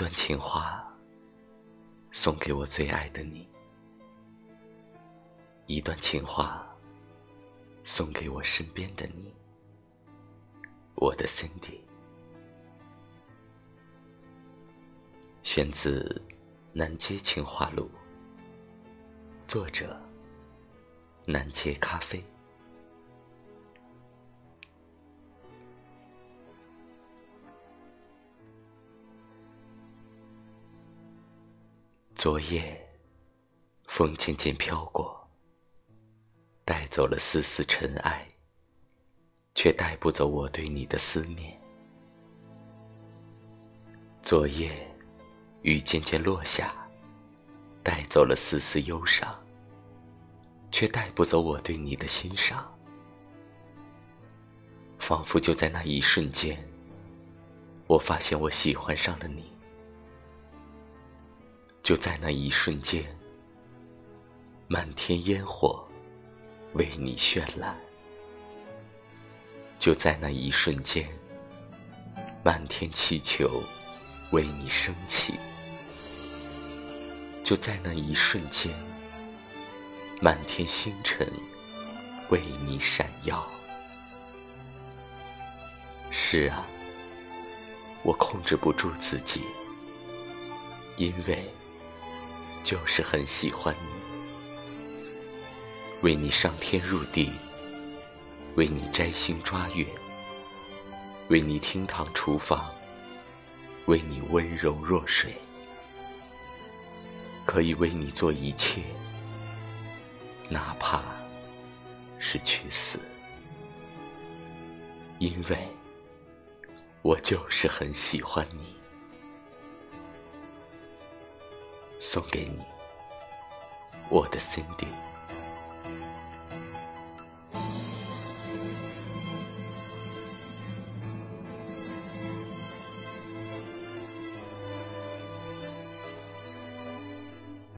一段情话，送给我最爱的你；一段情话，送给我身边的你。我的 Cindy，选自《南街情话录》，作者：南街咖啡。昨夜，风渐渐飘过，带走了丝丝尘埃，却带不走我对你的思念。昨夜，雨渐渐落下，带走了丝丝忧伤，却带不走我对你的欣赏。仿佛就在那一瞬间，我发现我喜欢上了你。就在那一瞬间，漫天烟火为你绚烂；就在那一瞬间，漫天气球为你升起；就在那一瞬间，满天星辰为你闪耀。是啊，我控制不住自己，因为。就是很喜欢你，为你上天入地，为你摘星抓月，为你厅堂厨房，为你温柔若水，可以为你做一切，哪怕是去死，因为我就是很喜欢你。送给你，我的 Cindy。